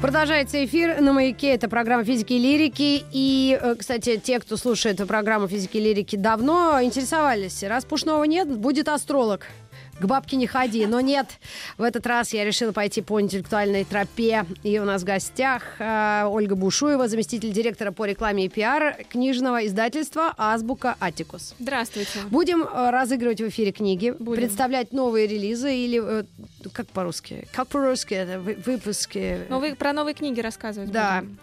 Продолжается эфир на «Маяке». Это программа «Физики и лирики». И, э, кстати, те, кто слушает эту программу «Физики и лирики» давно, интересовались. Раз Пушного нет, будет астролог к бабке не ходи. Но нет, в этот раз я решила пойти по интеллектуальной тропе. И у нас в гостях э, Ольга Бушуева, заместитель директора по рекламе и пиар книжного издательства «Азбука Атикус». Здравствуйте. Будем э, разыгрывать в эфире книги, Будем. представлять новые релизы или... э, как по-русски? Как по-русски это? Вы- выпуски? Новые, про новые книги рассказывать Да. будем.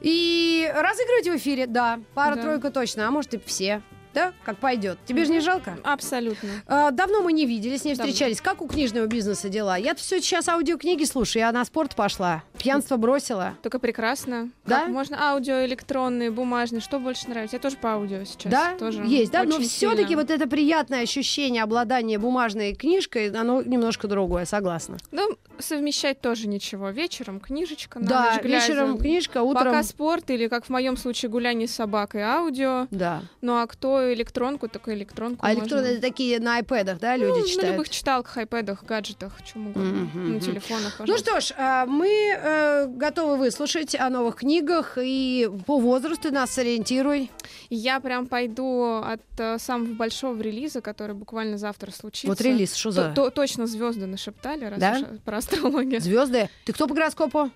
И разыгрывать в эфире, да. Пара-тройка Да. точно, а может и все. Да, как пойдет. Тебе же не жалко? Абсолютно. А, Давно мы не виделись, не Давно. встречались. Как у книжного бизнеса дела? Я все сейчас аудиокниги слушаю, я на спорт пошла. Пьянство бросила. Только прекрасно. Да? Как можно аудио, электронные, бумажные. Что больше нравится? Я тоже по аудио сейчас. Да, тоже есть, да, но все-таки вот это приятное ощущение обладания бумажной книжкой, оно немножко другое, согласна. Ну, совмещать тоже ничего. Вечером книжечка, на да, ночь глядя. вечером книжка, утром... Пока спорт или, как в моем случае, гуляние с собакой, аудио. Да. Ну, а кто электронку, такой электронку А электронные такие на айпэдах, да, люди Ну, на читают? любых читалках, айпэдах, гаджетах, чем угодно. Мгм. На телефонах, Ну пожалуйста. что ж, а, мы э, готовы выслушать о новых книгах и по возрасту нас сориентируй. Я прям пойду от э, самого большого релиза, который буквально завтра случится. Вот релиз, что за То- то- точно звезды нашептали, раз Да? про астрологию. звезды? Ты кто по гороскопу?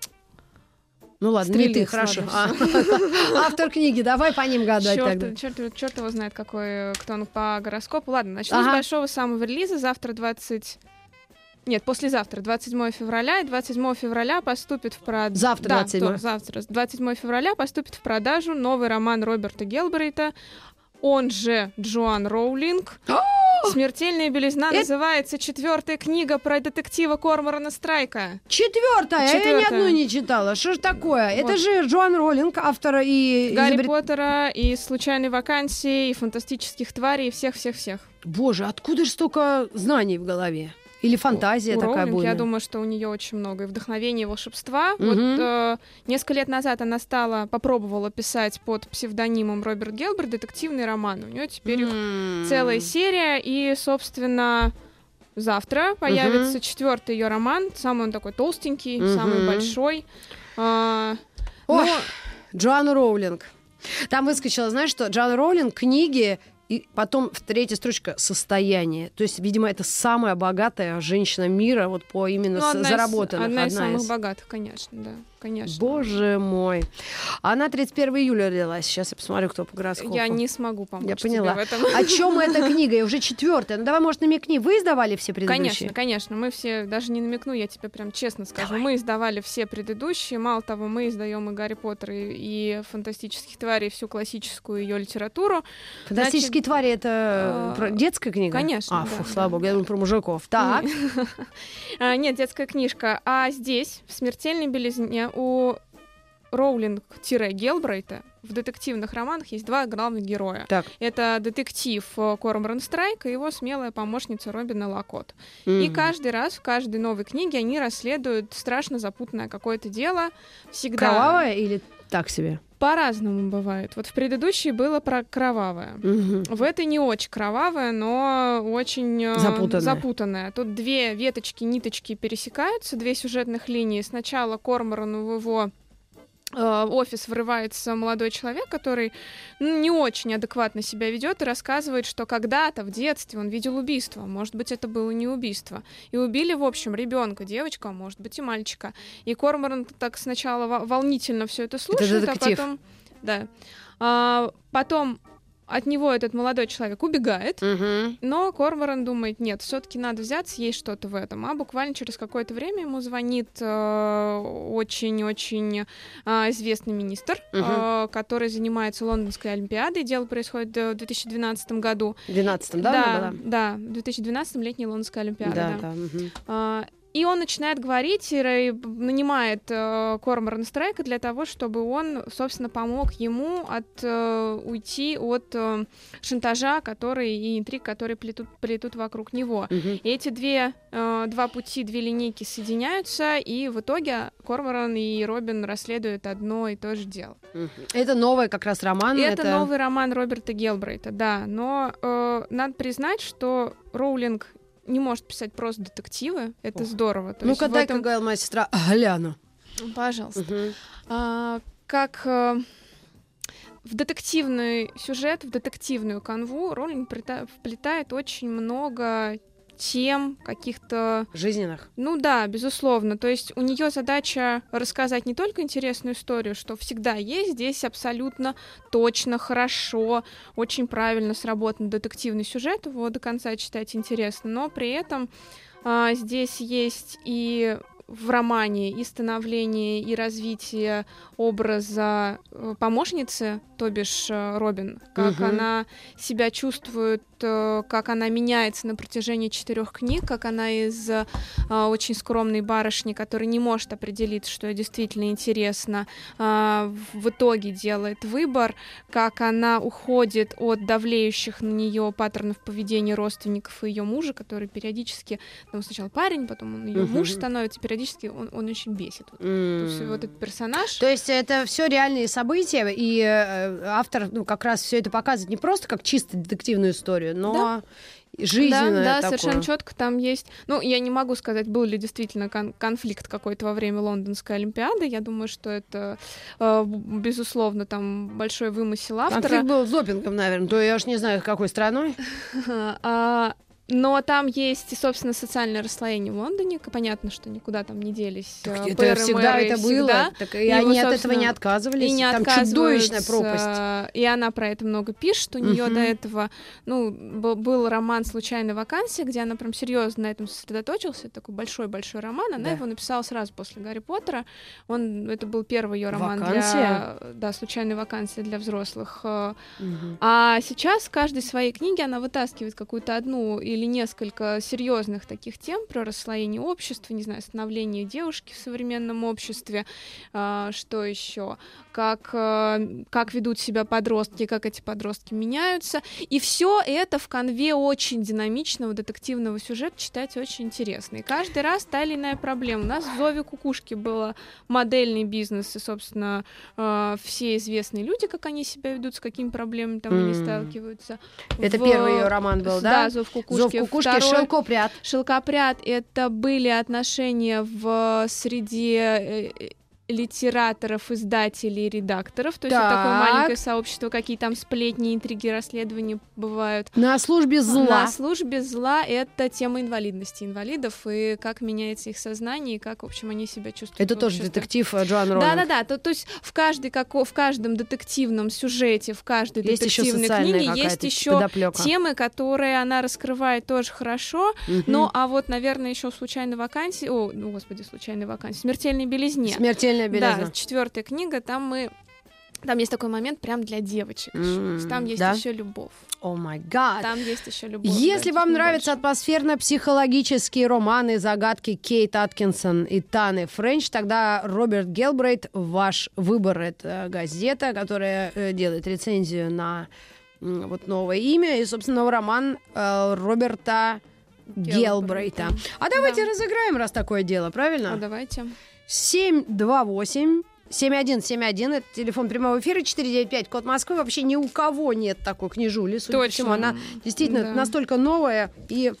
Ну ладно, не ты, Стрелец, хорошо. А, Автор книги, давай по ним гадать тогда. Черт, черт, черт его знает, какой кто он по гороскопу. Ладно, начну Ага. с большого самого релиза. Завтра 20... Нет, послезавтра, 27 февраля. И 27 февраля поступит в продажу... Завтра, 27. завтра. 27 февраля поступит в продажу новый роман Роберта Гелбрейта, он же Джоан Роулинг. «Смертельная белизна» Это- называется четвертая книга про детектива Корморана Страйка. Четвертая, я ни одну не читала. Что ж такое? Это Вот. же Джоан Роллинг, автор и Гарри изобрет- Поттера, и «Случайной вакансии», и «Фантастических тварей», и всех-всех-всех. Боже, откуда же столько знаний в голове? Или фантазия У такая Роулинг, буйная? я думаю, что у нее очень много и вдохновения, и волшебства. Мгм. Вот э, несколько лет назад она стала, попробовала писать под псевдонимом Роберт Гелберт детективный роман. У нее теперь их целая серия, и, собственно, завтра появится четвертый ее роман. Самый он такой толстенький, Мгм. самый большой. А, Ой, ну, Джоан Роулинг. Там выскочила, знаешь что, Джоан Роулинг, книги, и потом в третья строчка «состояние». То есть, видимо, это самая богатая женщина мира вот по именно ну, с- одна, из, заработанных. одна из самых из. богатых, конечно, да, конечно. Боже мой. Она 31 июля родилась. Сейчас я посмотрю, кто по гороскопу. Я не смогу помочь Я поняла. в этом. О чем эта книга? И уже четвертая. Ну давай, может, намекни. Вы издавали все предыдущие? Конечно, конечно. Мы все, даже не намекну, я тебе прям честно скажу. Мы издавали все предыдущие. Мало того, мы издаем и Гарри Поттер, и, и фантастических тварей, и всю классическую ее литературу. Фантастические твари это про- детская книга? конечно, А, да, фу, да. слава богу, я думаю про мужиков. Так. А, нет, детская книжка. А здесь, в «Смертельной белизне», у Роулинг-Гелбрейта в детективных романах есть два главных героя. Так. Это детектив э, Корморан Страйк и его смелая помощница Робина Лакот. И Мгм. каждый раз в каждой новой книге они расследуют страшно запутанное какое-то дело. Всегда Кровавая или так себе? По-разному бывает. Вот в предыдущей было про кровавое. Мгм. В этой не очень кровавое, но очень э, Запутанное. запутанное. Тут две веточки, ниточки пересекаются, две сюжетных линии. Сначала Корморану его э, офис врывается молодой человек, который ну, не очень адекватно себя ведет и рассказывает, что когда-то в детстве он видел убийство. Может быть, это было не убийство. И убили, в общем, ребенка, девочку, а может быть и мальчика. И Корморан так сначала во- волнительно все это слушает, а детектив. потом. Да. А, потом от него этот молодой человек убегает, Мгм. но Корморан думает, нет, все-таки надо взяться, есть что-то в этом. А буквально через какое-то время ему звонит э, очень-очень э, известный министр, Мгм. э, который занимается Лондонской Олимпиадой. Дело происходит э, в 2012 году. В 12 да, да, да, в 2012 летняя Лондонская Олимпиада. Да, да. да. мгм. И он начинает говорить и нанимает э, Корморана Страйка для того, чтобы он, собственно, помог ему от, э, уйти от э, шантажа, который и интриг, которые плетут, плетут вокруг него. Мгм. И эти две, э, два пути, две линейки соединяются, и в итоге Корморан и Робин расследуют одно и то же дело. Мгм. Это новый как раз роман. И это, новый роман Роберта Гелбрейта, да. Но э, надо признать, что Роулинг не может писать просто детективы. Это Ох. здорово. Ну-ка, дай-ка, этом- Гайл, моя сестра, гляну. Пожалуйста. Мгм. А, как э, в детективный сюжет, в детективную канву Роллинг вплетает очень много тем каких-то Жизненных. ну да, безусловно. То есть у нее задача рассказать не только интересную историю, что всегда есть, здесь абсолютно точно, хорошо, очень правильно сработан детективный сюжет, его до конца читать интересно, но при этом а, здесь есть и в романе и становление, и развитие образа э, помощницы, то бишь э, Робин, как Мгм. она себя чувствует, э, как она меняется на протяжении четырех книг, как она из очень скромной барышни, которая не может определиться, что ей действительно интересно, в итоге делает выбор, как она уходит от давлеющих на нее паттернов поведения родственников и ее мужа, который периодически, ну, сначала парень, потом он ее муж Мгм. становится, периодически он, он очень бесит. Вот, то есть М. вот этот персонаж. То есть это все реальные события, и э, автор ну, как раз все это показывает не просто как чисто детективную историю, но и жизненную да, да, такую. совершенно четко там есть. Ну, я не могу сказать, был ли действительно кон- конфликт какой-то во время Лондонской Олимпиады. Я думаю, что это, э, безусловно, там большой вымысел автора. Конфликт был с допингом, наверное, то я уж не знаю, какой страной. Но там есть, собственно, социальное расслоение в Лондоне. Понятно, что никуда там не делись. э, это пэры, всегда это всегда. было. Так, и И они вот, от этого не отказывались. И не Там чудовищная пропасть. И она про это много пишет. У нее до этого, ну, был роман «Случайная вакансия», где она прям серьезно на этом сосредоточилась. Это такой большой-большой роман. Она Да. его написала сразу после Гарри Поттера. Он, это был первый ее роман «Вакансия»? для, да, «Случайная вакансия» для взрослых. Мгм. а сейчас в каждой своей книге она вытаскивает какую-то одну или несколько серьезных таких тем про расслоение общества, не знаю, становление девушки в современном обществе, а, что еще, как, э, как ведут себя подростки, как эти подростки меняются. И все это в конве очень динамичного детективного сюжета читать очень интересно. И каждый раз та или иная проблема. У нас в Зове Кукушки было модельный бизнес, и, собственно, э, все известные люди, как они себя ведут, с какими проблемами там они М. сталкиваются. Это В- первый ее роман был, да? Да, Зов Кукушки. Зов кукушки, Второй- шелкопряд. Шелкопряд это были отношения в среде э, литераторов, издателей, редакторов. То есть это такое Так. маленькое сообщество, какие там сплетни, интриги, расследования бывают. На службе зла. На службе зла это тема инвалидности инвалидов и как меняется их сознание и как, в общем, они себя чувствуют. Это тоже детектив э, Джоан Роллинг. Да, да, да. То, то есть в каждой како, в каждом детективном сюжете, в каждой Есть детективной книге есть еще подоплека. темы, которые она раскрывает тоже хорошо. Мгм. Ну, а вот, наверное, еще случайной вакансии, о, ну, господи, случайной вакансии, смертельной белизне. Смертельная белизна. Да, четвертая книга, там мы там есть такой момент прям для девочек. есть Там есть да? еще любовь. О май гад. Там есть еще любовь. Если да, вам нравятся атмосферно-психологические романы, загадки Кейт Аткинсон и Таны Френч, тогда Роберт Гелбрейт ваш выбор. Это газета, которая э, делает рецензию на вот новое имя и, собственно, новый роман э, Роберта Гелбрейта. А давайте Да. разыграем, раз такое дело, правильно? А давайте. 728 7171, это телефон прямого эфира, 495, код Москвы. Вообще ни у кого нет такой книжули, судя по всему. Она действительно Да. настолько новая и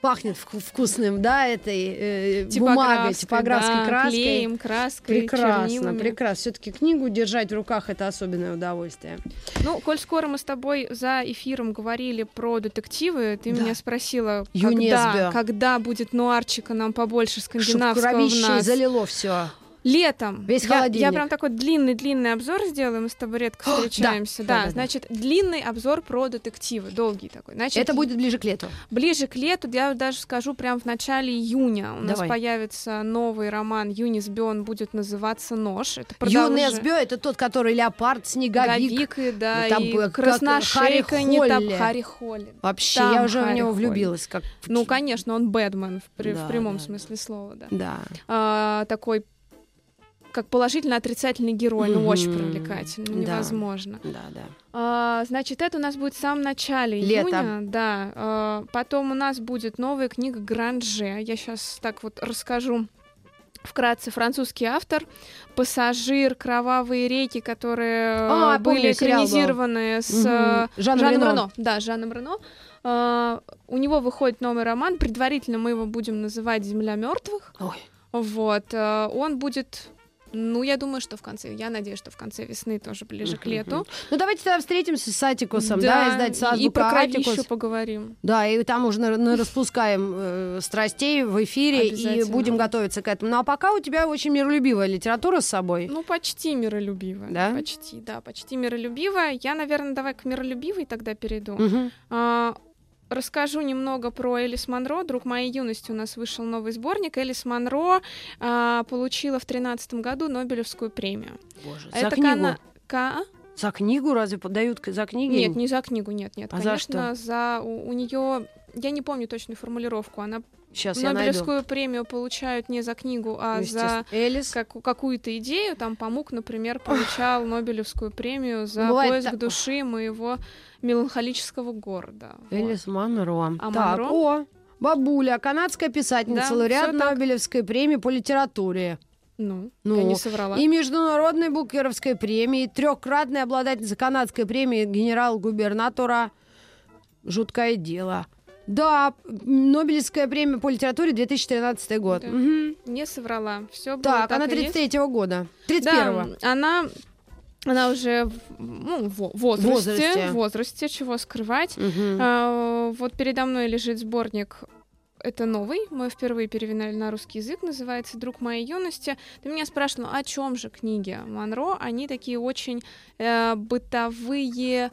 пахнет вку- вкусным, да, этой э, бумагой, Типографской, да, краской. Клеем, краской, Прекрасно, чернилами. прекрасно. Все-таки книгу держать в руках это особенное удовольствие. Ну, коль скоро мы с тобой за эфиром говорили про детективы, ты Да. меня спросила, Юнесбе. когда, когда будет нуарчика нам побольше Чтоб скандинавского в кровище нас. залило все. Летом. Весь я, холодильник. Я прям такой длинный-длинный обзор сделаю, мы с тобой редко да, встречаемся. да, Да, да, да. значит, длинный обзор про детективы, долгий такой. Значит, Это будет ближе к лету. ближе к лету, я даже скажу, прям в начале июня у нас Давай. появится новый роман Юнис Бё, он будет называться «Нож». Это Юнес продолж- Бё это тот, который леопард, снеговик. Говик, и, да, И там и красношейка, не там. Харри Холли. Вообще, Там я уже в Харри него Холли. влюбилась. Как... в Ну, конечно, он Бэтмен в, при- в Да, прямом да, смысле слова, да. Да. А, такой как положительно-отрицательный герой, ну, очень ну, Да. невозможно. Да, да. А, значит, это у нас будет в самом начале Лето. июня, да. А, потом у нас будет новая книга Гранже. Я сейчас так вот расскажу вкратце. Французский автор, пассажир, кровавые реки, которые э, А, помню, были был. экранизированы с э, Жаном Жаном Рено. Рено. Да, Жаном Рено. А, у него выходит новый роман. Предварительно мы его будем называть Земля мертвых. Ой. Вот. э, он будет. Ну, я думаю, что в конце, я надеюсь, что в конце весны тоже ближе к лету. Ну, давайте тогда встретимся с Атикусом, да, издательство и, и про «Азбука кровищу Атикус». поговорим. Да, и там уже на- распускаем э, страстей в эфире и будем готовиться к этому. Ну, а пока у тебя очень миролюбивая литература с собой. Ну, почти миролюбивая. Да? Почти, да, почти миролюбивая. Я, наверное, давай к миролюбивой тогда перейду. Мгм. А, Расскажу немного про Элис Монро. Друг моей юности у нас вышел новый сборник. Элис Монро а, получила в тринадцатом году Нобелевскую премию. Боже, А за это книгу? кана- ка- За книгу разве подают за книги? Нет, не за книгу, нет, нет. А за Конечно, за у, нее. Я не помню точную формулировку. Она Сейчас. Нобелевскую премию получают не за книгу, а Ну, за. Элис. как- какую-то идею. Там Памук, например, получал Нобелевскую премию за Бывает поиск так- души моего меланхолического города. Вот. Элис Монро. А так, Монро? о, бабуля, канадская писательница, Да, лауреат. Нобелевской премии по литературе. Ну, Ну, я не соврала. И международной букеровской премии, трехкратная обладательница канадской премии генерал-губернатора. Жуткое дело. Да, Нобелевская премия по литературе 2013 год. Да. Мгм. Не соврала. Все Так, было она так и есть. 33 года. 31 Да, она, она уже ну, в возрасте, Возрасте. возрасте, чего скрывать. Мгм. А, вот передо мной лежит сборник. Это новый, мы впервые перевели на русский язык, называется «Друг моей юности». Ты меня спрашивал, о чем же книги Монро? Они такие очень э, бытовые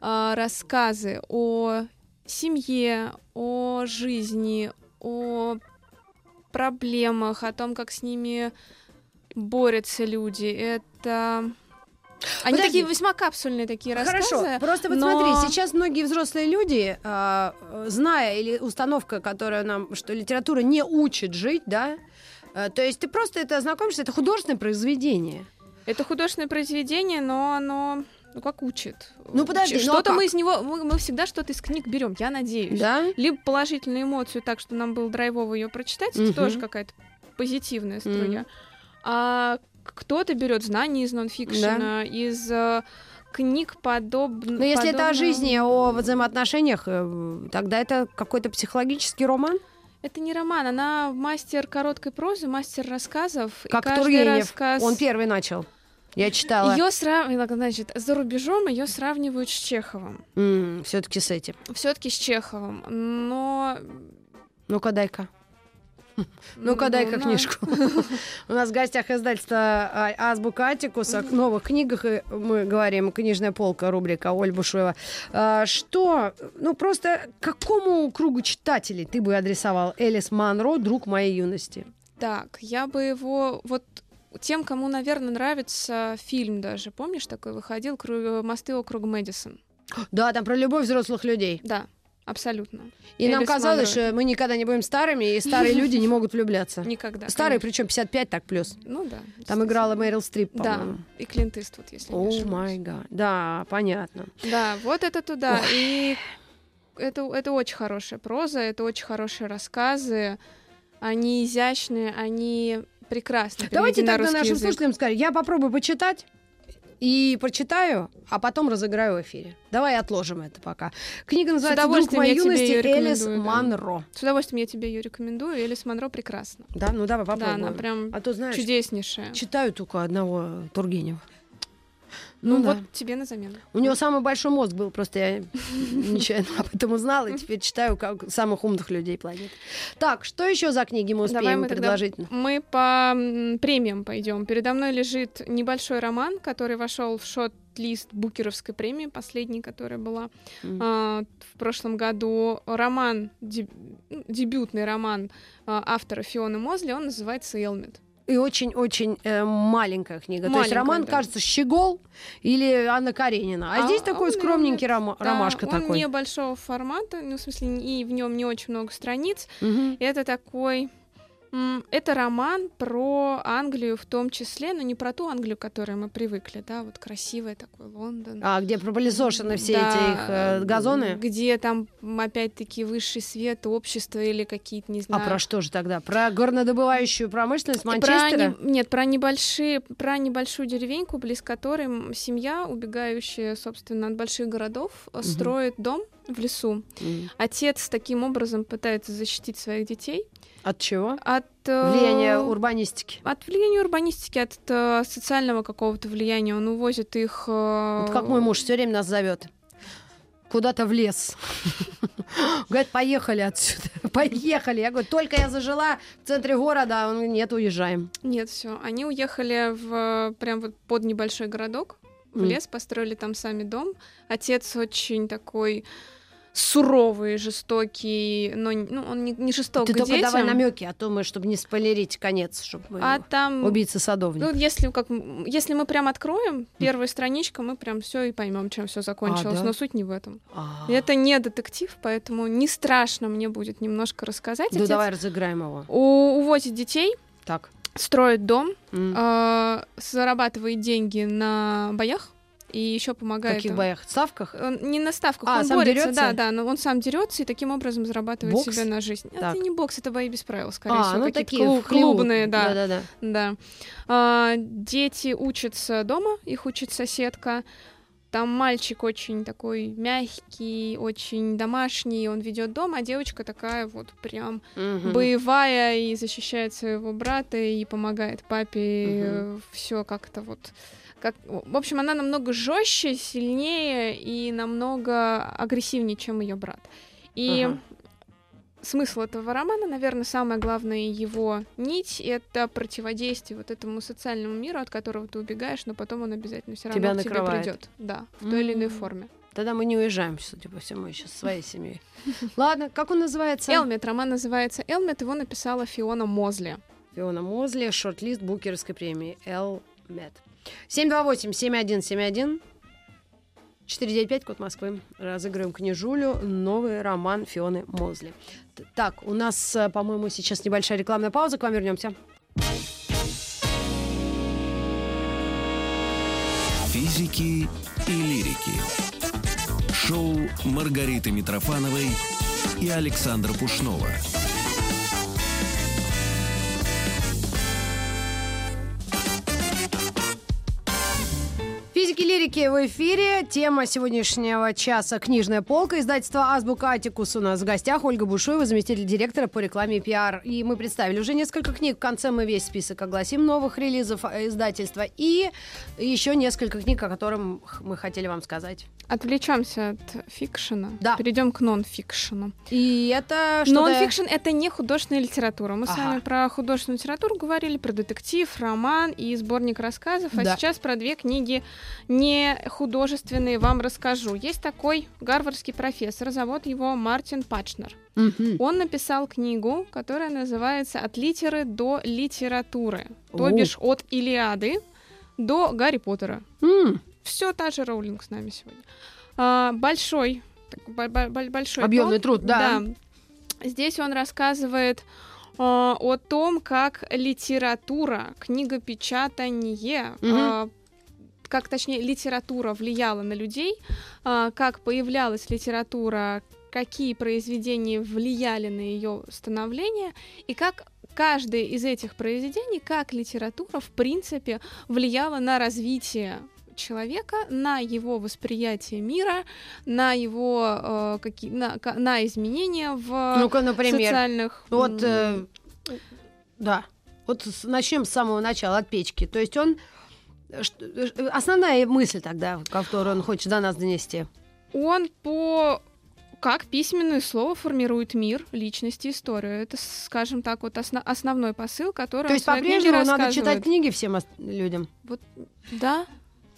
э, рассказы о семье, о жизни, о проблемах, о том, как с ними борются люди. Это... Они Подожди. такие весьма капсульные такие рассказы. Хорошо, просто вот но- смотри, сейчас многие взрослые люди, э, зная или установка, которая нам, что литература не учит жить, да, э, то есть ты просто это знакомишься, это художественное произведение. Это художественное произведение, но оно ну как учит. Ну, подожди, Ч- ну, а что-то мы из него, мы, мы всегда что-то из книг берем, я надеюсь. Да? Либо положительную эмоцию, так что нам было драйвово ее прочитать, Мгм. это тоже какая-то позитивная струя. А кто-то берет знания из нонфикшена, из э, книг подобных. Но если это о жизни, о взаимоотношениях, э, тогда это какой-то психологический роман, Это не роман, она мастер короткой прозы, мастер рассказов. и как каждый Тургенев. рассказ... Он первый начал. Я читала. Ее сравнивают, значит, за рубежом ее сравнивают с Чеховым. Все-таки с этим. Все-таки с Чеховым. Но Ну-ка, дай-ка. Ну-ка, дай-ка ну, книжку. У нас в гостях издательство а, «Азбука Атикуса». О новых книгах мы говорим. Книжная полка, рубрика Оль Бушуева. А, Что, ну просто какому кругу читателей ты бы адресовал Элис Манро, друг моей юности? Так, я бы его вот тем, кому, наверное, нравится фильм даже. Помнишь, такой выходил «Кру- «Мосты округ Мэдисон»? Да, там про любовь взрослых людей. Да, абсолютно. И нам Элис казалось, Манро. что мы никогда не будем старыми, и старые люди не могут влюбляться. Никогда. Старые, причем 55 так плюс. Ну да. Там играла Мэрил Стрип, Да, по-моему. и Клинт Иствуд, если не О ошибаюсь. май гад. Да, понятно. Да, вот это туда. И это, это очень хорошая проза, это очень хорошие рассказы. Они изящные, они прекрасны. Давайте на тогда русский нашим язык. слушателям скажем, я попробую почитать и прочитаю, а потом разыграю в эфире. Давай отложим это пока. Книга называется «Друг моей юности» Элис да. Манро. С удовольствием я тебе ее рекомендую. Элис Монро прекрасна. Да, ну давай Да, попробуем. она прям А то, знаешь, чудеснейшая. читаю только одного Тургенева. Ну, Ну вот да. тебе на замену. У него самый большой мозг был, просто я нечаянно об этом узнала, и теперь читаю как самых умных людей планеты. Так, что еще за книги мы Давай успеем мы тогда- предложить? Мы по премиям пойдем. Передо мной лежит небольшой роман, который вошел в шот-лист Букеровской премии, последний, которая была М. а, в прошлом году. Роман, деб- ну, дебютный роман а, автора Фионы Мозли, он называется «Элмет». И очень-очень э, маленькая книга. То есть Маленькая, роман, да. кажется, «Щегол» или Анна Каренина. А, А- здесь такой он скромненький рома- Да, ромашка он такой. небольшого формата, ну, в смысле, и в нем не очень много страниц. Мгм. Это такой... Это роман про Англию в том числе, но не про ту Англию, к которой мы привыкли, да, вот красивый такой Лондон. А где пропылесошены все Да, эти их э, газоны? Где там, опять-таки, высший свет, общество или какие-то, не А знаю... про что же тогда? Про горнодобывающую промышленность Про Манчестера? не- нет, про небольшие, про небольшую деревеньку, близ которой семья, убегающая, собственно, от больших городов, Мгм. строит дом в лесу. М. Отец таким образом пытается защитить своих детей От чего? от э, Влияние урбанистики. От влияния урбанистики, от э, социального какого-то влияния. Он увозит их... э, Вот как мой муж все время нас зовет. Куда-то в лес. Говорит, поехали отсюда. Поехали. Я говорю, только я зажила в центре города. Он говорит, нет, уезжаем. Нет, все. Они уехали в прям вот под небольшой городок, в лес, построили там сами дом. Отец очень такой суровый, жестокий, но ну, он не, не жесток Ты к только давай детям. намеки, а то мы, чтобы не спойлерить конец, чтобы А там, убийца садовник. ну, если, как, если мы прям откроем первую страничку, мы прям все и поймем, чем все закончилось. да? Но суть не в этом. А. И Это не детектив, поэтому не страшно мне будет немножко рассказать. Ну Отец давай разыграем его. у- увозит детей, Так. Строит дом, М. э, зарабатывает деньги на боях и еще В помогает. каких им. боях? Ставках? Он не на ставках, А, он сам борется, дерётся? да, да, но он сам дерется и таким образом зарабатывает Бокс? себе на жизнь. Так. Это не бокс, это бои без правил, скорее А, всего, ну какие-то такие клу- в хлеву. клубные, да, Да-да-да. да. А, дети учатся дома, их учит соседка. Там мальчик очень такой мягкий, очень домашний, он ведет дом, а девочка такая вот прям Мгм. боевая и защищает своего брата и помогает папе все как-то вот как в общем она намного жестче сильнее и намного агрессивнее чем ее брат и Ага. Смысл этого романа наверное самая главная его нить это противодействие вот этому социальному миру от которого ты убегаешь но потом он обязательно все равно Тебя к тебе придет да в той или иной форме Тогда мы не уезжаем, судя по всему, еще со своей семьей. Ладно, как он называется? Элмет роман называется Элмет его написала Фиона Мозли Фиона Мозли, шорт-лист Букеровской премии Элмет. 728-7171 495, код Москвы. Разыгрываем книжулю. Новый роман Фионы Мозли. Так, у нас, э, по-моему, сейчас небольшая рекламная пауза. К вам вернемся. Физики и лирики. Шоу Маргариты Митрофановой и Александра Пушнова. Физики лирики в эфире. Тема сегодняшнего часа «Книжная полка». Издательство «Азбука-Аттикус» у нас в гостях. Ольга Бушуева, заместитель директора по рекламе и пиар. И мы представили уже несколько книг. В конце мы весь список огласим новых релизов э, издательства. И еще несколько книг, о которых мы хотели вам сказать. Отвлечемся от фикшена. Да. Перейдем к нон-фикшену. И это что-то... Нон-фикшн это не художественная литература. Мы с Ага. вами про художественную литературу говорили, про детектив, роман и сборник рассказов. А Да. сейчас про две книги не художественные вам расскажу. Есть такой гарвардский профессор, зовут его Мартин Пачнер. Мгм. Он написал книгу, которая называется «От литеры до литературы», то О. бишь от Илиады до Гарри Поттера. М, Все та же Роулинг с нами сегодня. А, большой, бо- большой Объемный том. труд, да. Здесь он рассказывает а, о том, как литература, книгопечатание, Мгм. а, как точнее литература влияла на людей, а, как появлялась литература, какие произведения влияли на ее становление и как каждое из этих произведений, как литература, в принципе, влияла на развитие человека, на его восприятие мира, на его э, какие, на, на изменения в Ну-ка, например. социальных. Вот, м, э, да. Вот начнем с самого начала, от печки. То есть он Основная мысль тогда, которую он хочет до нас донести. Он по как письменное слово формирует мир, личность и историю. Это, скажем так, вот осно- основной посыл, который То есть по-прежнему надо читать книги всем людям. Вот, да,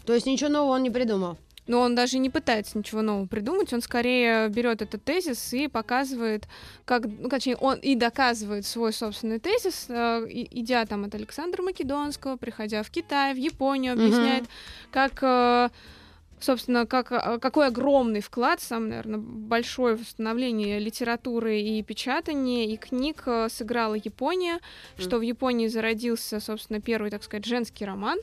То есть ничего нового он не придумал. Но он даже не пытается ничего нового придумать, он скорее берет этот тезис и показывает, как, ну, точнее, он и доказывает свой собственный тезис, э, идя там от Александра Македонского, приходя в Китай, в Японию, объясняет, как э, собственно, как, э, какой огромный вклад, сам, наверное, большой в становление литературы и печатания, и книг э, сыграла Япония, что в Японии зародился, собственно, первый, так сказать, женский роман,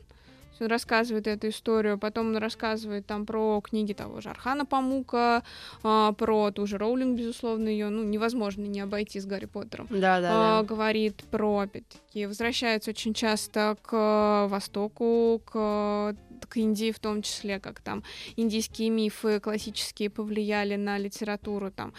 он рассказывает эту историю, потом он рассказывает там про книги того же Архана Памука, а, про ту же Роулинг, безусловно, ее ну, невозможно не обойти с Гарри Поттером. Да, да, А, да. говорит про, опять-таки, возвращается очень часто к Востоку, к, к Индии в том числе, как там индийские мифы классические повлияли на литературу, там,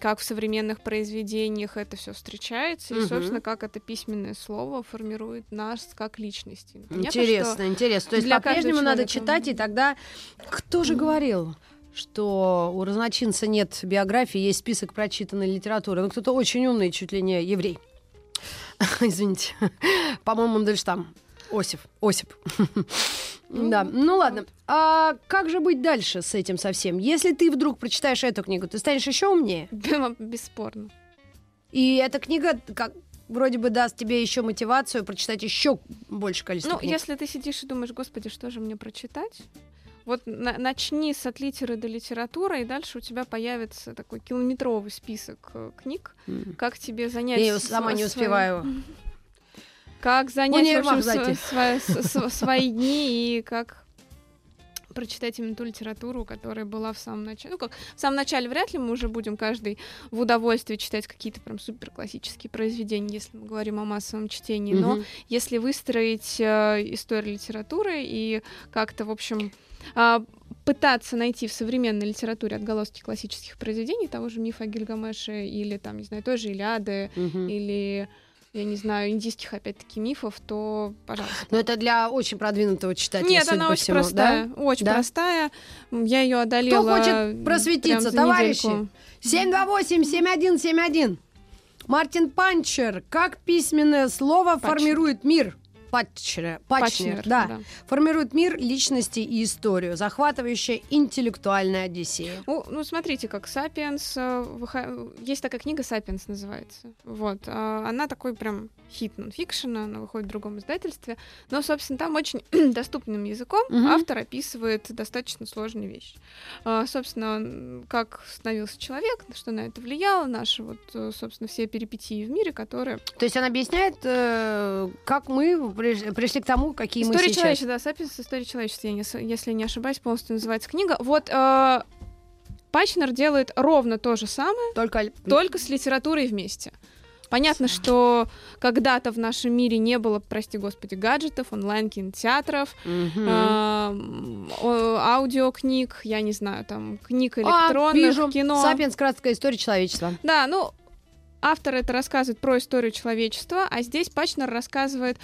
как в современных произведениях это все встречается, и, Мгм. собственно, как это письменное слово формирует нас как личности. Понятно, Интересно, интересно. То есть для по-прежнему надо читать, и тогда кто же говорил? что у разночинца нет биографии, есть список прочитанной литературы. Ну, кто-то очень умный, чуть ли не еврей. Извините. По-моему, Мандельштам. Осип. Осип. Да, ну ладно. А как же быть дальше с этим совсем? Если ты вдруг прочитаешь эту книгу, ты станешь еще умнее? Да, бесспорно. И эта книга как вроде бы даст тебе еще мотивацию прочитать еще больше количество Ну, книг. если ты сидишь и думаешь, господи, что же мне прочитать? Вот на- начни с от литеры до литературы, и дальше у тебя появится такой километровый список э, книг, М. как тебе занять... Я сама не успеваю. Как занять, в общем, свои, с- с- свои дни и как прочитать именно ту литературу, которая была в самом начале. Ну, как в самом начале вряд ли мы уже будем каждый в удовольствие читать какие-то прям супер классические произведения, если мы говорим о массовом чтении. Но Мгм. если выстроить э, историю литературы и как-то, в общем, а, пытаться найти в современной литературе отголоски классических произведений, того же мифа о Гильгамеше или, там, не знаю, той же Илиады, Мгм. или, я не знаю, индийских, опять-таки, мифов, то, пожалуйста. Но это для очень продвинутого читателя, Нет, она очень всему, простая, да? очень Да? простая. Я ее одолела. хочет м, просветиться, товарищи? недельку. 728-7171. Мартин Панчер. Как письменное слово Патчнер. формирует мир? Патчер, Патчнер, Патчнер, да. Формирует мир, личности и историю. Захватывающая интеллектуальная одиссея. Ну, ну, смотрите, как «Сапиенс», э, есть такая книга «Сапиенс» называется. Вот. а, Она такой прям хит нонфикшена, она выходит в другом издательстве. Но, собственно, там очень доступным языком Мгм. автор описывает достаточно сложные вещи. А, Собственно, как становился человек, что на это влияло, наши вот, э, собственно, все перипетии в мире, которые... То есть он объясняет, э, как мы приш- пришли к тому, какие мы История сейчас. человечества, да, «Сапиенс. История человечества», я не с- если не ошибаюсь, полностью называется книга. Вот э, Пачнер делает ровно то же самое, Только... только с литературой вместе. Понятно, что когда-то в нашем мире не было, прости господи, гаджетов, онлайн-кинотеатров, аудиокниг, я не знаю, там, книг А, электронных, вижу. кино. Сапиенс. Краткая история человечества. Да, ну, автор это рассказывает про историю человечества, а здесь Пачнер рассказывает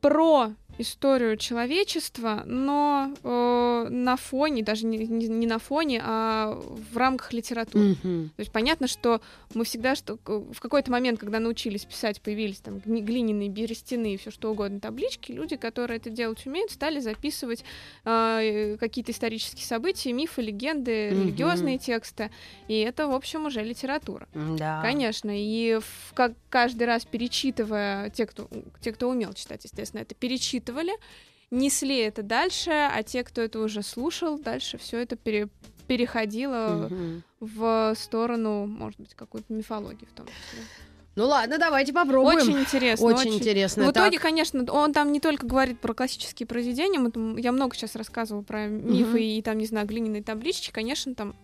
про историю человечества, но э, на фоне, даже не, не- не на фоне, а в рамках литературы. Мгм. То есть понятно, что мы всегда что в какой-то момент, когда научились писать, появились там глиняные, берестяные, все что угодно таблички, люди, которые это делать умеют, стали записывать э, какие-то исторические события, мифы, легенды, Мгм. религиозные тексты, и это, в общем, уже литература. Да. Конечно, и в- как каждый раз перечитывая, те кто, те, кто умел читать, естественно, это перечитывали, несли это дальше, а те, кто это уже слушал, дальше все это пере- переходило в сторону, может быть, какой-то мифологии в том числе. Ну ладно, давайте попробуем. Очень интересно. Очень интересно. В итоге, Так. конечно, он там не только говорит про классические произведения, мы там- я много сейчас рассказывала про мифы Мгм. и там, не знаю, глиняные таблички, конечно, там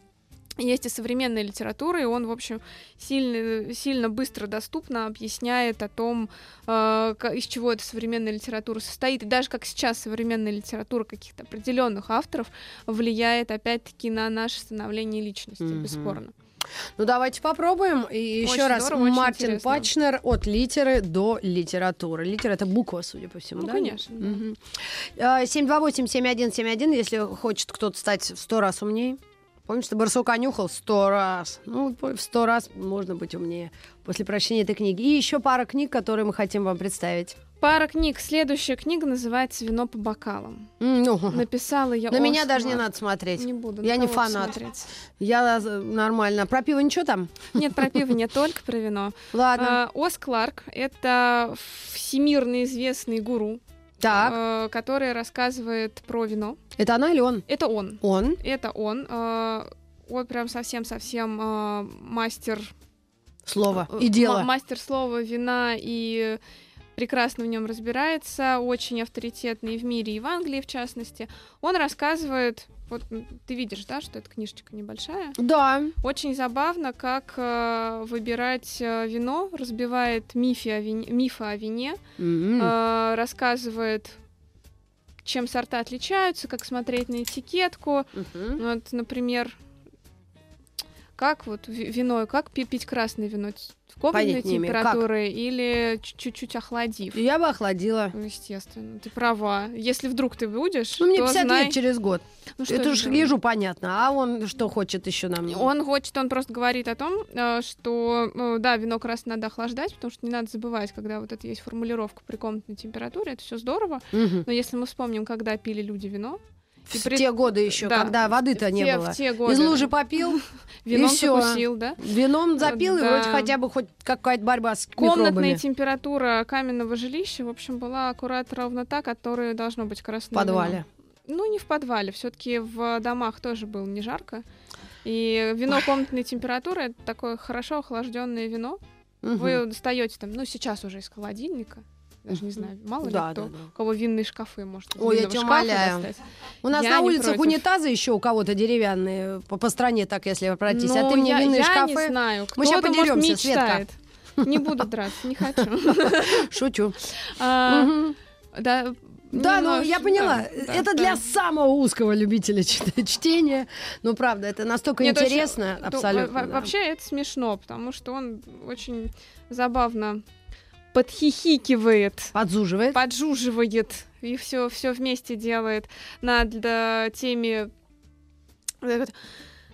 есть и современная литература, и он, в общем, сильно, сильно быстро доступно объясняет о том, э, из чего эта современная литература состоит, и даже как сейчас современная литература каких-то определенных авторов влияет, опять-таки, на наше становление личности, Мгм. бесспорно. Ну, давайте попробуем. И еще Очень раз, здорово, Мартин. Пачнер от литеры до литературы. Литера — это буква, судя по всему, Ну, да? конечно, да. Мгм. А, 728-7171, если хочет кто-то стать в сто раз умнее. Помнишь, ты барсука нюхал сто раз. Ну, в сто раз можно быть умнее после прочтения этой книги. И еще пара книг, которые мы хотим вам представить. Пара книг. Следующая книга называется «Вино по бокалам». Ну, Написала я... На меня даже не надо смотреть. Не буду. Я не фанат. смотреть. Я э, нормально. Про пиво ничего там? Нет, про пиво нет, только про вино. Ладно. А, Ос Кларк — это всемирно известный гуру, так, э, который рассказывает про вино. это она или он? Это он. Он. Это он. э, Вот прям совсем-совсем э, мастер Слово э, и дело. ма- мастер слова вина и прекрасно в нем разбирается, очень авторитетный в мире, и в Англии в частности. Он рассказывает, вот ты видишь, да, что эта книжечка небольшая. Да. Очень забавно, как э, выбирать э, вино, разбивает мифы о вине, мифы о вине, М. э, рассказывает, чем сорта отличаются, как смотреть на этикетку. Мгм. Вот, например, как вот ви- вино, как пи- пить красное вино? В комнатной температуры или чуть-чуть охладив? Я бы охладила. Ну, естественно, ты права. Если вдруг ты будешь, Ну, мне то 50 знай- лет через год. Ну, что Это уж ежу понятно. А он что хочет еще нам? Он хочет, он просто говорит о том, э, что, э, да, вино красное надо охлаждать, потому что не надо забывать, когда вот это есть формулировка при комнатной температуре, это все здорово. Мгм. Но если мы вспомним, когда пили люди вино, В при- те годы еще, Да, когда воды-то в не те- было. В те годы Из лужи попил, вином и закусил, да? вином запил, и Да. вроде хотя бы хоть какая-то борьба с Комнатная микробами. температура каменного жилища, в общем, была аккурат ровно та, которая должно быть В красное подвале. вино. Ну, не в подвале, все таки в домах тоже было не жарко. И вино комнатной температуры это такое хорошо охлажденное вино. Мгм. Вы достаете там, ну, сейчас уже из холодильника. Даже не знаю, мало ли Да, кто, да, да. у кого винные шкафы, может, Ой, я тебя умоляю. достать. У нас Я на улицах против. унитазы еще у кого-то деревянные по, по стране, так если пройтись. а Ну, ты мне я, винные я шкафы. не знаю, Мы ща кто-то, может, подерёмся, Светка. Не буду драться, не хочу. Шучу. А. Да, Да, ну я поняла. да, да, это да. для самого узкого любителя чтения. Ну, правда, это настолько Нет, очень- интересно. то- абсолютно. да. Вообще это смешно, потому что он очень забавно подхихикивает, Подзуживает. поджуживает и все все вместе делает над э, теми э,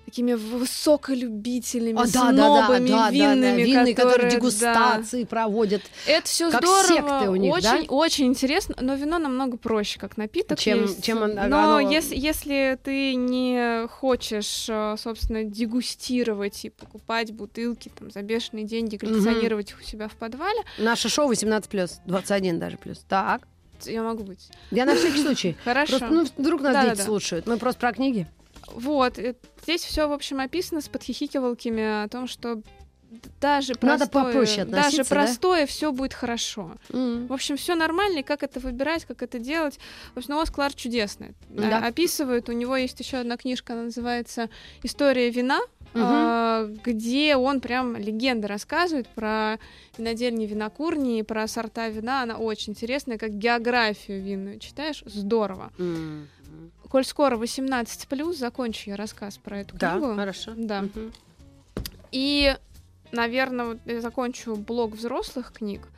такими высоколюбителями, А, да, да, да, снобами, да, да, да, винными, винные, которые да. дегустации проводят. Это все Как здорово, секты у них, да? очень, очень интересно, но вино намного проще как напиток. Чем- есть. чем он- но оно- если, если ты не хочешь, э, собственно, дегустировать и покупать бутылки там за бешеные деньги, коллекционировать их у себя в подвале, Наше шоу 18 плюс, 21 даже плюс. Так. я могу быть. Я на всякий случай. Хорошо. Просто, ну, вдруг нас Да-да-да. дети слушают. Мы просто про книги. Вот, э, здесь все, в общем, описано с подхихикивалками о том, что даже Надо простое, попроще даже относиться, да? простое все будет хорошо. М. В общем, все нормально, и как это выбирать, как это делать. В общем, Оз Клар чудесный. Да. А- Описывает, у него есть еще одна книжка, она называется «История вина», а, где он прям легенды рассказывает про винодельни винокурни, про сорта вина. Она очень интересная, как географию винную читаешь. Здорово. М. Коль скоро 18+, закончу я рассказ про эту Да, книгу. хорошо. Да. Мгм. И, наверное, вот я закончу блок взрослых книг.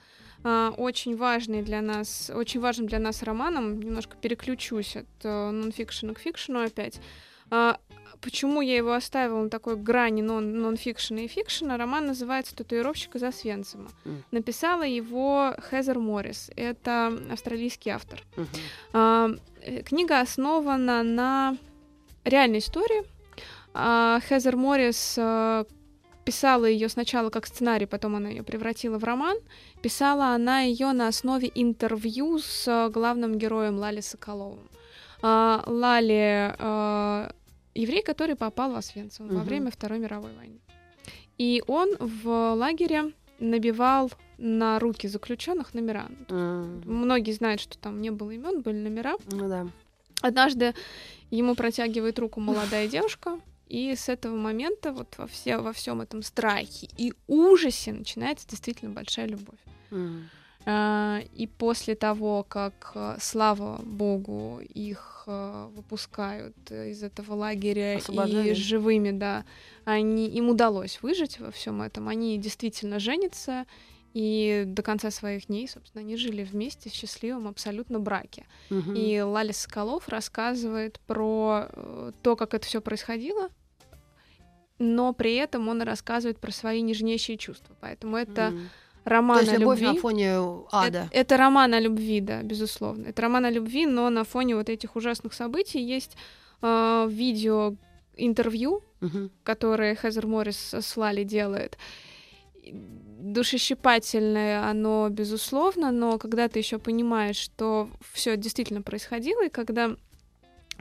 А, Очень важный для нас, очень важным для нас романом. Немножко переключусь от э, нонфикшена к фикшену опять. А, Почему я его оставила на такой грани нон- нонфикшена и фикшена? Роман называется «Татуировщик из Освенцима». М. Написала его Хезер Моррис. Это австралийский автор. Мгм. А, э, Книга основана на реальной истории. А, Хезер Моррис э, писала ее сначала как сценарий, потом она ее превратила в роман. Писала она ее на основе интервью с э, главным героем Лали Соколовым. А, Лали еврей, который попал в Освенцим во Мгм. время Второй мировой войны. И он в лагере набивал на руки заключенных номера. М. Многие знают, что там не было имен, были номера. Ну да. Однажды ему протягивает руку молодая девушка, и с этого момента вот во, все, во всем этом страхе и ужасе начинается действительно большая любовь. М. А, и после того, как, э, слава богу, их э, выпускают из этого лагеря и живыми, да, они, им удалось выжить во всем этом. Они действительно женятся, и до конца своих дней, собственно, они жили вместе в счастливом абсолютно браке. Мгм. И Лаля Соколов рассказывает про э, то, как это все происходило, но при этом он рассказывает про свои нежнейшие чувства. Поэтому это М. роман То есть о любовь любви. на фоне ада. Это, это роман о любви, да, безусловно. Это роман о любви, но на фоне вот этих ужасных событий есть э, видео интервью, Мгм. которые Хезер Моррис с Лали делает. И Душещипательное оно, безусловно, но когда ты еще понимаешь, что все действительно происходило, и когда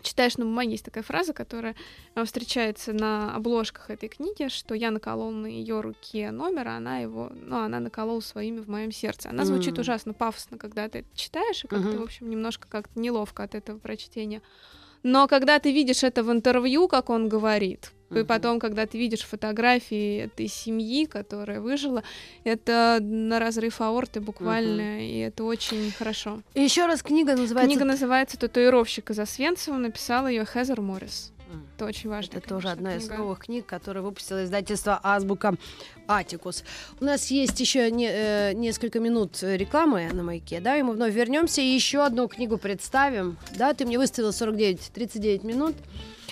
читаешь на бумаге, есть такая фраза, которая э, встречается на обложках этой книги, что я наколол на ее руке номер, а она его, ну, она наколола своими в моем сердце. Она звучит М. ужасно пафосно, когда ты это читаешь, и как-то, Мгм. в общем, немножко как-то неловко от этого прочтения. Но когда ты видишь это в интервью, как он говорит, и потом, когда ты видишь фотографии этой семьи, которая выжила, это на разрыв аорты буквально, и это очень хорошо. И еще раз книга называется... Книга называется «Татуировщик из Освенцима», написала ее Хезер Моррис. Это очень важно. Это тоже одна из новых книг, которую выпустила издательство Азбука Атикус. У нас есть еще не- э, несколько минут рекламы на маяке, да, и мы вновь вернемся и еще одну книгу представим. Да, ты мне выставила 49-39 минут.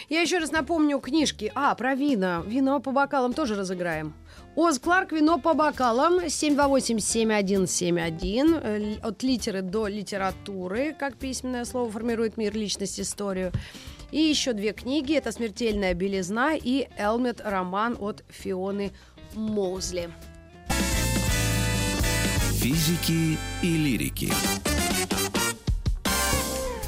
Я еще раз напомню книжки. А, про вина. Вино по бокалам тоже разыграем. Оз Кларк, вино по бокалам, 728-7171, э, ли- от литеры до литературы, как письменное слово формирует мир, личность, историю. И еще две книги, это «Смертельная белизна» и «Элмет. Роман» от Фионы Моузли. Физики и лирики.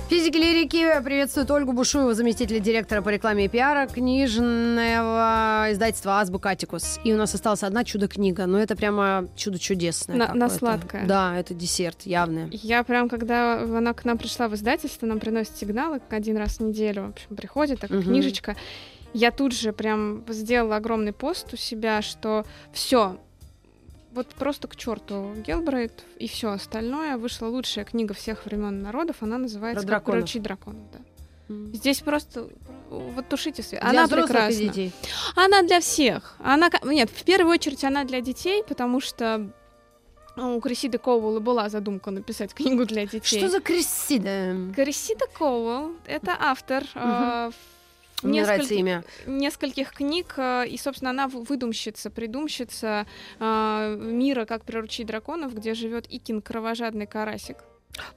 Физики лирики приветствуют Ольгу Бушуеву, заместителя директора по рекламе и пиара книжного издательства Азбука Атикус. И у нас осталась одна чудо-книга, но это прямо чудо чудесное. На- на сладкое. Да, это десерт явный. Я прям, когда она к нам пришла в издательство, нам приносит сигналы один раз в неделю, в общем, приходит такая Мгм. книжечка. Я тут же прям сделала огромный пост у себя, что все, вот просто к черту Гелбрейт и все остальное. Вышла лучшая книга всех времен народов. Она называется Про «Как драконов. приручить драконов». Да. Здесь просто вот тушите свет. Для Она прекрасна. детей. Она для всех. Она нет, в первую очередь она для детей, потому что у Крисиды Коуэлла была задумка написать книгу для детей. Что за Крессида? Крисида Коуэлл — это автор э, Мне нравится имя. нескольких книг, э, и, собственно, она выдумщица, придумщица э, мира «Как приручить драконов», где живет Икин кровожадный карасик.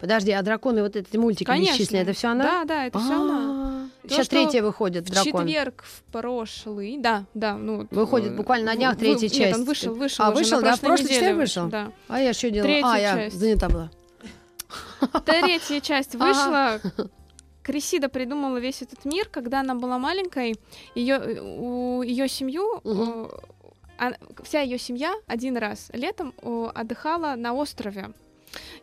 Подожди, а драконы, вот эти мультики Конечно. это все она? Да, да, это все она. А, То, Сейчас что третья выходит, В дракон. четверг в прошлый, да, да, ну Выходит э, буквально на днях вы- третья Нет, часть. он вышел, вышел А, вышел, да, в прошлой неделе вышел? Да. А я что делала? Третья а, я часть. занята была. Третья часть Ага. Крисида придумала весь этот мир, когда она была маленькой. Ее у ее семью Мгм. э, а- вся ее семья один раз летом э, отдыхала на острове.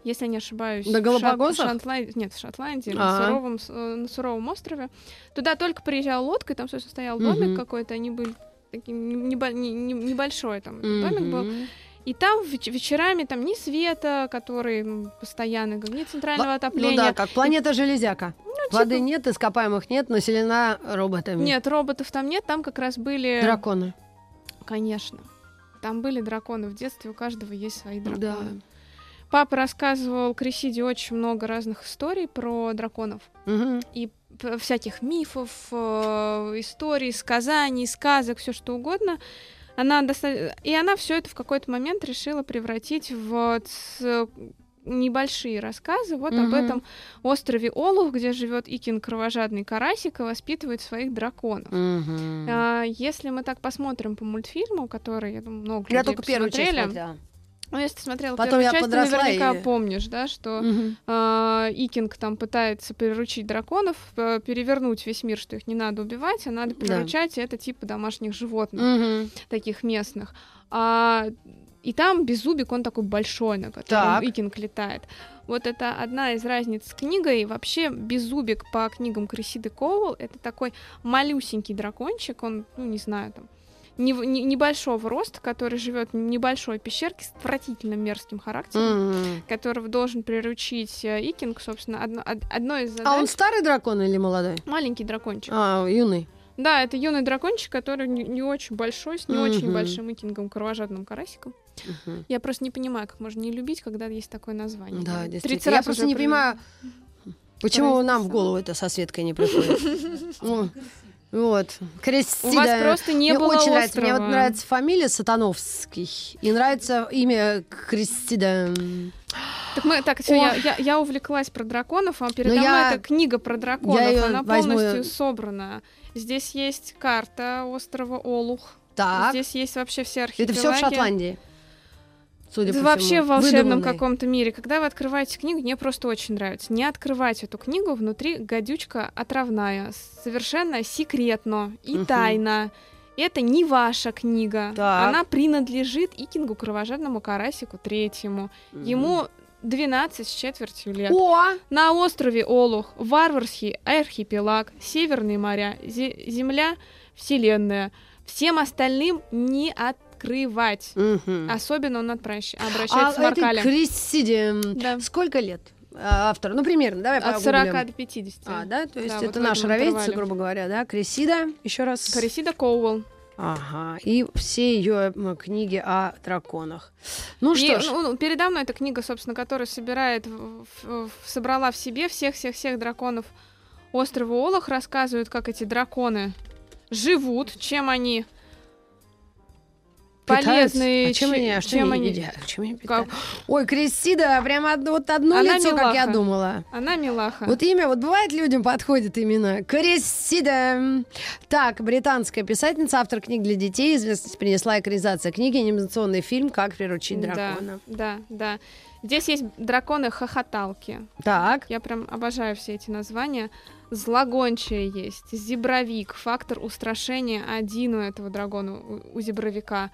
Если я не ошибаюсь, На Галапагосах? Шотланд- Нет, в Шотландии, на, суровом, э, на суровом острове. Туда только приезжала лодка, и там, собственно, стоял домик Мгм. какой-то, они были таким небо- не- не- небольшой там домик был. И там веч- вечерами там ни света, который постоянно, ни центрального Ну отопления. да, как планета железяка. Воды нет, ископаемых нет, населена роботами. Нет, роботов там нет, там как раз были... Драконы. Конечно. Там были драконы в детстве, у каждого есть свои драконы. Да. Папа рассказывал Крисиде очень много разных историй про драконов. Мгм. И всяких мифов, э, историй, сказаний, сказок, все что угодно. Она доста- И она все это в какой-то момент решила превратить в небольшие рассказы вот об Мгм. этом острове Олух, где живет Икин кровожадный карасик и воспитывает своих драконов. Мгм. А, если мы так посмотрим по мультфильму, который, я думаю, много Я людей только первую часть посмотрели, смотрела. ну, если ты смотрела Потом первую я часть, ты наверняка и- помнишь, да, что Мгм. а, Икинг там пытается приручить драконов, э, перевернуть весь мир, что их не надо убивать, а надо Да. приручать, и это типа домашних животных, Мгм. таких местных. А, и там Беззубик, он такой большой, на котором Так. Икинг летает. Вот это одна из разниц с книгой. Вообще Беззубик по книгам Крисиды Коул это такой малюсенький дракончик, он, ну не знаю, там не- не- небольшого роста, который живет в небольшой пещерке с отвратительным мерзким характером, М. которого должен приручить э, Икинг, собственно, одно, од- одно из задач. А он старый дракон или молодой? Маленький дракончик. А, юный. Да, это юный дракончик, который не, не очень большой, с не Мгм. очень большим Икингом, кровожадным карасиком. Мгм. Я просто не понимаю, как можно не любить, когда есть такое название. Да, действительно. Я просто не понимаю, почему нам в голову это со Светкой не приходит. Ну, Вот. Крестида. У вас просто не Мне было очень нравится. Мне вот острова. нравится фамилия Сатановский. И нравится имя Кристида. Так, мы, так всё, О. я, я, я увлеклась про драконов, а передо Ну, мной я- эта книга про драконов, я она возьму- полностью собрана. Здесь есть карта острова Олух, Так. здесь есть вообще все Это архипелаги. все в Шотландии. Судя Это по вообще всему. в волшебном каком-то мире. Когда вы открываете книгу, мне просто очень нравится. Не открывать эту книгу, внутри гадючка отравная. Совершенно секретно и Мгм. тайно. Это не ваша книга. Так. Она принадлежит Икингу, кровожадному карасику третьему. Ему 12 с четвертью лет. О! На острове Олух, варварский архипелаг, северные моря, зе- земля, вселенная. Всем остальным не открывать. Мгм. Особенно он обращ- А обращается к этой Маркале. Кристиде Да. сколько лет? А, Автор. Ну, примерно, давай От погуглим. 40 до 50. А, да? То есть Да, это вот наша ровесница, грубо говоря, да? Крисида, еще раз. Карисида Коуэлл. Ага. И все ее книги о драконах. Ну И, что ж. ну, передо мной эта книга, собственно, которая собирает, в- в- в- собрала в себе всех-всех-всех драконов острова Олах, рассказывает, как эти драконы живут, чем они. Полезные, А чем че- они, а что чем они едят? Чем они Как-? Ой, Кристида, прям одно, вот одно Она лицо, как я милаха. думала. Она милаха. Вот имя, вот бывает людям подходит именно. Кристида. Так, британская писательница, автор книг для детей. Известность принесла экранизация книги, анимационный фильм «Как приручить дракона». Да, да, да. Здесь есть драконы-хохоталки. Так. Я прям обожаю все эти названия. Злогончая есть, зебровик, фактор устрашения один у этого дракона, у, у зебровика.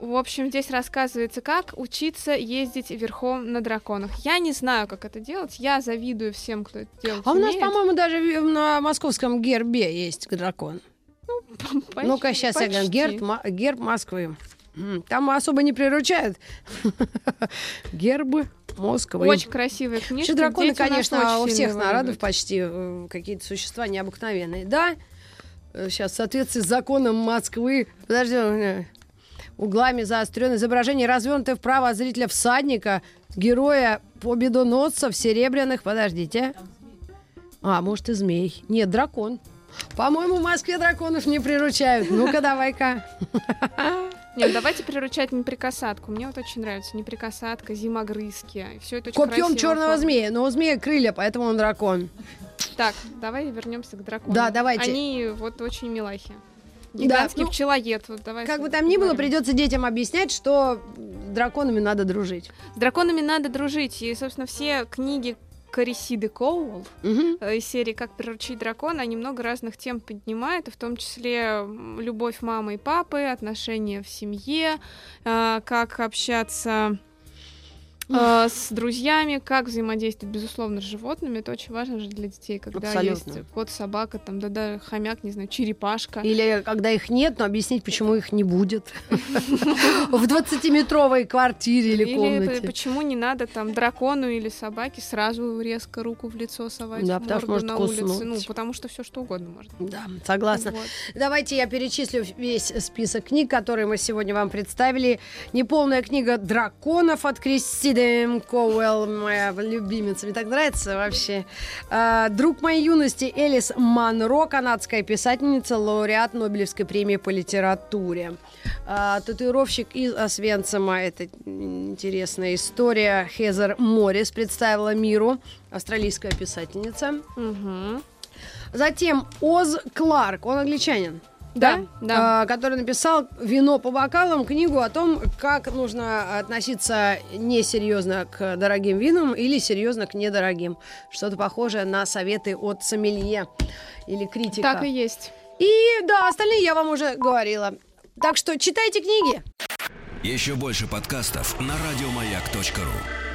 В общем, здесь рассказывается, как учиться ездить верхом на драконах. Я не знаю, как это делать. Я завидую всем, кто это делает. А у нас, по-моему, даже на московском гербе есть дракон. Почти- Ну-ка, сейчас я говорю, почти. герб, Ма- герб Москвы. Там особо не приручают. Гербы Москвы. Очень красивая книжка. Драконы, у конечно, очень у всех народов почти э, какие-то существа необыкновенные. Да, сейчас в соответствии с законом Москвы, подожди, э, углами заостренное изображение, развернутое вправо от зрителя всадника, героя победоносца в серебряных, подождите. А, может и змей. Нет, дракон. По-моему, в Москве драконов не приручают. Ну-ка, давай-ка. Нет, давайте приручать неприкасатку. Мне вот очень нравится неприкасатка, зимогрызки. Все это очень Копьем черного змея. Но у змея крылья, поэтому он дракон. Так, давай вернемся к драконам. Да, давайте. Они вот очень милахи. Гигантский ну, пчелоед. Вот давай Как бы там ни было, придется детям объяснять, что с драконами надо дружить. С драконами надо дружить. И, собственно, все книги Карисиды Коуэлл Мгм. э, из серии «Как приручить дракона» они много разных тем поднимают, в том числе любовь мамы и папы, отношения в семье, э, как общаться э, с друзьями, как взаимодействовать, безусловно, с животными. Это очень важно же для детей, когда Абсолютно. есть кот, собака, там, да-да, хомяк, не знаю, черепашка. Или когда их нет, но объяснить, почему их не будет. В 20-метровой квартире или Или комнате. почему не надо там дракону или собаке сразу резко руку в лицо совать, Да, потому что может на улице. Ну, потому что все что угодно можно. Да, согласна. Вот. Давайте я перечислю весь список книг, которые мы сегодня вам представили. Неполная книга «Драконов» от Кристиды Коуэлл, моя любимица. Мне так нравится вообще. А, Друг моей юности Элис Манро, канадская писательница, лауреат Нобелевской премии по литературе. А, Татуировщик из Освенцима. Это интересная история. Хезер Моррис представила миру. Австралийская писательница. Мгм. Затем Оз Кларк, он англичанин. Да, да. А, который написал «Вино по бокалам», книгу о том, как нужно относиться несерьезно к дорогим винам или серьезно к недорогим. Что-то похожее на советы от сомелье или критика. Так и есть. И да, остальные я вам уже говорила. Так что читайте книги. Еще больше подкастов на радиомаяк.ру.